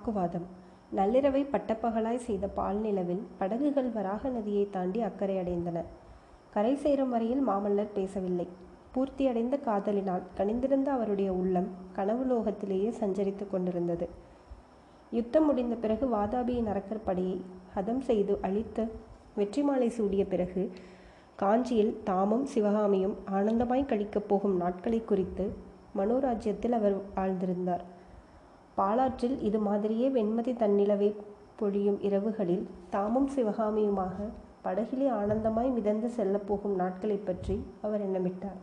வாக்குவாதம். நள்ளிரவை பட்டப்பகலாய் செய்த பால் நிலவில் படகுகள் வராக நதியை தாண்டி அக்கறை அடைந்தன. கரை சேரும் வரையில் மாமல்லர் பேசவில்லை. பூர்த்தியடைந்த காதலினால் கனிந்திருந்த அவருடைய உள்ளம் கனவு லோகத்திலேயே சஞ்சரித்துக் கொண்டிருந்தது. யுத்தம் முடிந்த பிறகு வாதாபியின் அறக்கற்படையை ஹதம் செய்து அழித்து வெற்றி மாலை சூடிய பிறகு காஞ்சியில் தாமும் சிவகாமியும் ஆனந்தமாய் கழிக்கப் போகும் நாட்களை குறித்து மனோராஜ்யத்தில் அவர் ஆழ்ந்திருந்தார். பாலாற்றில் இது மாதிரியே வெண்மதி தன்னிலவை பொழியும் இரவுகளில் தாமும் சிவகாமியுமாக படகிலே ஆனந்தமாய் மிதந்து செல்லப்போகும் நாட்களைப் பற்றி அவர் எண்ணமிட்டார்.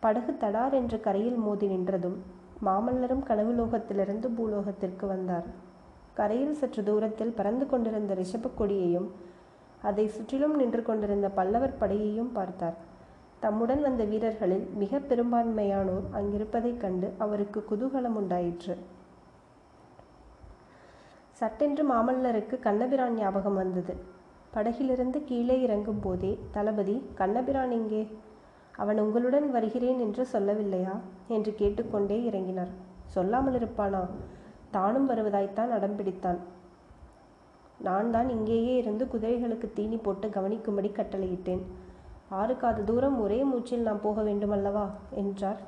படகு தடார் என்று கரையில் மோதி நின்றதும் மாமல்லரும் கனவுலோகத்திலிருந்து பூலோகத்திற்கு வந்தார். கரையில் சற்று தூரத்தில் பறந்து கொண்டிருந்த ரிஷபக் கொடியையும் அதை சுற்றிலும் நின்று கொண்டிருந்த பல்லவர் படையையும் பார்த்தார். தம்முடன் வந்த வீரர்களில் மிக பெரும்பான்மையானோர் அங்கிருப்பதைக் கண்டு அவருக்கு குதூகலம் உண்டாயிற்று சட்டென்று மாமல்லருக்கு கண்ணபிரான் ஞாபகம் வந்தது. படகிலிருந்து கீழே இறங்கும் போதே தளபதி கண்ணபிரான் எங்கே? அவன் உங்களுடன் வருகிறேன் என்று சொல்லவில்லையா? என்று கேட்டுக்கொண்டே இறங்கினார். சொல்லாமல் இருப்பானா? தானும் வருவதாய்த்தான் அடம் பிடித்தான். நான் தான் இங்கேயே இருந்து குதிரைகளுக்கு தீனி போட்டு கவனிக்கும்படி கட்டளையிட்டேன். ஆறு காத தூரம் ஒரே மூச்சில் நாம் போக வேண்டுமல்லவா? என்றார்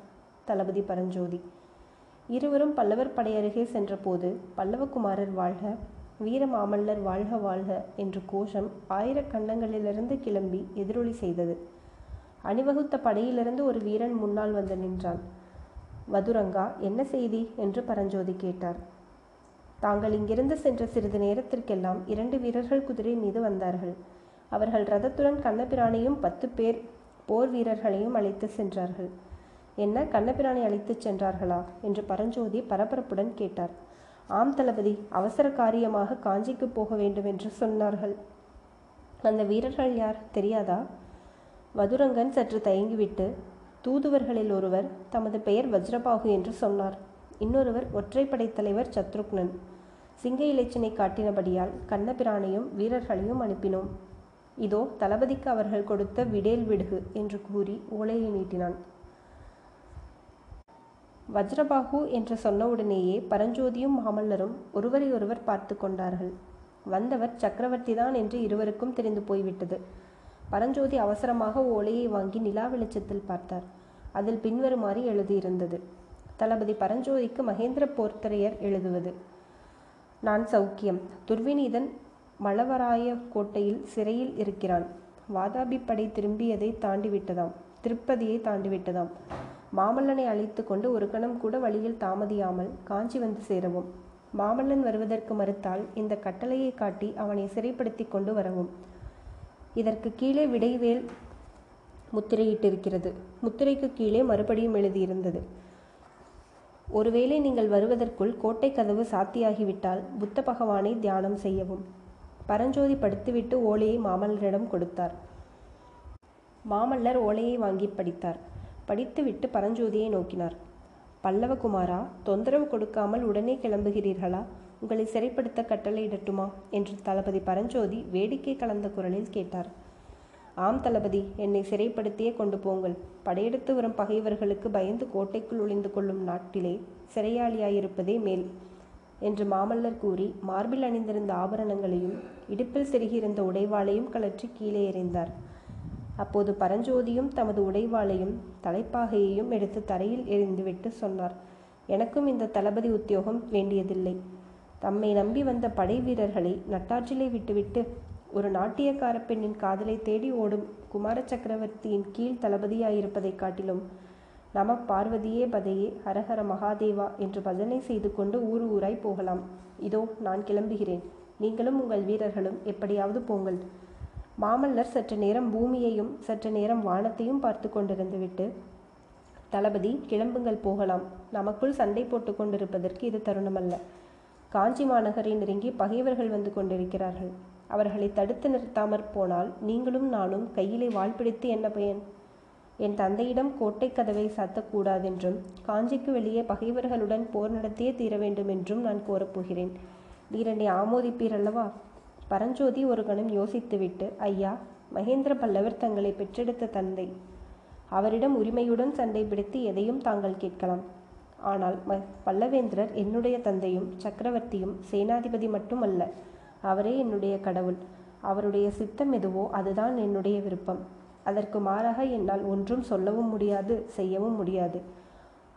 தளபதி பரஞ்சோதி. இருவரும் பல்லவர் படையருகே சென்றபோது பல்லவகுமாரர் வாழ்க வீரமாமல்லர் வாழ்க வாழ்க என்று கோஷம் ஆயிரக்கண்ணங்களிலிருந்து கிளம்பி எதிரொலி செய்தது. அணிவகுத்த படையிலிருந்து ஒரு வீரன் முன்னால் வந்து நின்றான். வதுரங்கா என்ன செய்தி என்று பரஞ்சோதி கேட்டார். தாங்கள் இங்கிருந்து சென்ற சிறிது நேரத்திற்கெல்லாம் இரண்டு வீரர்கள் குதிரை மீது வந்தார்கள். அவர்கள் ரதத்துடன் கண்ணபிரானையும் பத்து பேர் போர் வீரர்களையும் அழைத்து சென்றார்கள். என்ன கண்ணபிரானை அழைத்துச் சென்றார்களா? என்று பரஞ்சோதி பரபரப்புடன் கேட்டார். ஆம் தளபதி அவசர காரியமாக காஞ்சிக்கு போக வேண்டும் என்று சொன்னார்கள். அந்த வீரர்கள் யார் தெரியாதா? வதுரங்கன் சற்று தயங்கிவிட்டு தூதுவர்களில் ஒருவர் தமது பெயர் வஜ்ரபாகு என்று சொன்னார். இன்னொருவர் ஒற்றைப்படை தலைவர் சத்ருக்னன். சிங்க இலச்சினை காட்டினபடியால் கண்ணபிரானையும் வீரர்களையும் அனுப்பினோம். இதோ தளபதிக்கு அவர்கள் கொடுத்த விடேல் விடுகு என்று கூறி ஓலையை நீட்டினான். வஜ்ரபாகு என்று சொன்னவுடனேயே பரஞ்சோதியும் மாமல்லரும் ஒருவரை ஒருவர் பார்த்து கொண்டார்கள். வந்தவர் சக்கரவர்த்தி தான் என்று இருவருக்கும் தெரிந்து போய்விட்டது. பரஞ்சோதி அவசரமாக ஓலையை வாங்கி நிலா வெளிச்சத்தில் பார்த்தார். அதில் பின்வருமாறு எழுதியிருந்தது. தளபதி பரஞ்சோதிக்கு மகேந்திர போர்த்தரையர் எழுதுவது. நான் சௌக்கியம். துர்விநீதன் மலவராய கோட்டையில் சிறையில் இருக்கிறான். வாதாபி படை திரும்பியதை தாண்டிவிட்டதாம். திருப்பதியை தாண்டிவிட்டதாம். மாமல்லனை அழைத்து கொண்டு ஒரு கணம் கூட வழியில் தாமதியாமல் காஞ்சி வந்து சேரவும். மாமல்லன் வருவதற்கு மறுத்தால் இந்த கட்டளையை காட்டி அவனை சிறைப்படுத்தி கொண்டு வரவும். இதற்கு கீழே விடைவேல் முத்திரையிட்டிருக்கிறது. முத்திரைக்கு கீழே மறுபடியும் எழுதியிருந்தது. ஒருவேளை நீங்கள் வருவதற்குள் கோட்டை கதவு சாத்தியாகிவிட்டால் புத்த பகவானை தியானம் செய்யவும். பரஞ்சோதி படுத்துவிட்டு ஓலையை மாமல்லரிடம் கொடுத்தார். மாமல்லர் ஓலையை வாங்கி படித்தார். படித்துவிட்டு பரஞ்சோதியை நோக்கினார். பல்லவகுமாரா தொந்தரவு கொடுக்காமல் உடனே கிளம்புகிறீர்களா? உங்களை சிறைப்படுத்த கட்டளையிடட்டுமா என்று தளபதி பரஞ்சோதி வேடிக்கை கலந்த குரலில் கேட்டார். ஆம் தளபதி என்னை சிறைப்படுத்தியே கொண்டு போங்கள். படையெடுத்து வரும் பகைவர்களுக்கு பயந்து கோட்டைக்குள் ஒளிந்து கொள்ளும் நாட்டிலே சிறையாளியாயிருப்பதே மேல் என்று மாமல்லர் கூறி மார்பில் அணிந்திருந்த ஆபரணங்களையும் இடுப்பில் செருகியிருந்த உடைவாளையும் கலற்றி கீழே எறிந்தார். அப்போது பரஞ்சோதியும் தமது உடைவாளையும் தலைப்பாகையையும் எடுத்து தரையில் எறிந்துவிட்டு சொன்னார் எனக்கும் இந்த தளபதி உத்தியோகம் வேண்டியதில்லை. தம்மை நம்பி வந்த படை வீரர்களை நட்டாற்றிலே விட்டுவிட்டு ஒரு நாட்டியக்கார பெண்ணின் காதலை தேடி ஓடும் குமார சக்கரவர்த்தியின் கீழ் தளபதியாயிருப்பதைக் காட்டிலும் நம பார்வதியே பதையே ஹரஹர மகாதேவா என்று பஜனை செய்து கொண்டு ஊர் ஊராய் போகலாம். இதோ நான் கிளம்புகிறேன். நீங்களும் உங்கள் வீரர்களும் எப்படியாவது போங்கள். மாமல்லர் சற்று நேரம் பூமியையும் சற்று நேரம் வானத்தையும் பார்த்து கொண்டிருந்து விட்டு தளபதி கிளம்புங்கள் போகலாம். நமக்குள் சண்டை போட்டு கொண்டிருப்பதற்கு இது தருணமல்ல. காஞ்சி மாநகரை நெருங்கி பகைவர்கள் வந்து கொண்டிருக்கிறார்கள். அவர்களை தடுத்து நிறுத்தாமற் போனால் நீங்களும் நானும் கையிலே வாள் பிடித்து என்ன பயன்? என் தந்தையிடம் கோட்டை கதவை சாத்தக்கூடாதென்றும் காஞ்சிக்கு வெளியே பகைவர்களுடன் போர் நடத்தியே தீர வேண்டும் என்றும் நான் கோரப்போகிறேன் வீரனை ஆமோதிப்பீர் அல்லவா? பரஞ்சோதி ஒரு கணம் யோசித்துவிட்டு ஐயா மகேந்திர பல்லவர் தங்களை பெற்றெடுத்த தந்தை. அவரிடம் உரிமையுடன் சண்டை பிடித்து எதையும் தாங்கள் கேட்கலாம். ஆனால் ம பல்லவேந்திரர் என்னுடைய தந்தையும் சக்கரவர்த்தியும் சேனாதிபதி மட்டுமல்ல. அவரே என்னுடைய கடவுள். அவருடைய சித்தம் எதுவோ அதுதான் என்னுடைய விருப்பம். அதற்கு மாறாக என்னால் ஒன்றும் சொல்லவும் முடியாது செய்யவும் முடியாது.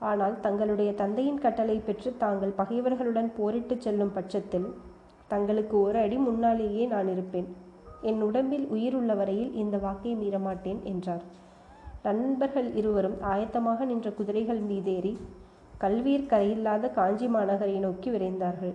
ஆனால் தங்களுடைய தந்தையின் கட்டளை பெற்று தாங்கள் பகைவர்களுடன் போரிட்டு செல்லும் பட்சத்தில் தங்களுக்கு ஒரு அடி முன்னாலேயே நான் இருப்பேன். என் உடம்பில் உயிர் உள்ள வரையில் இந்த வாக்கை மீறமாட்டேன் என்றார். நண்பர்கள் இருவரும் ஆயத்தமாக நின்ற குதிரைகள் மீதேறி கல்வீர் கரையில்லாத காஞ்சி மாநகரை நோக்கி விரைந்தார்கள்.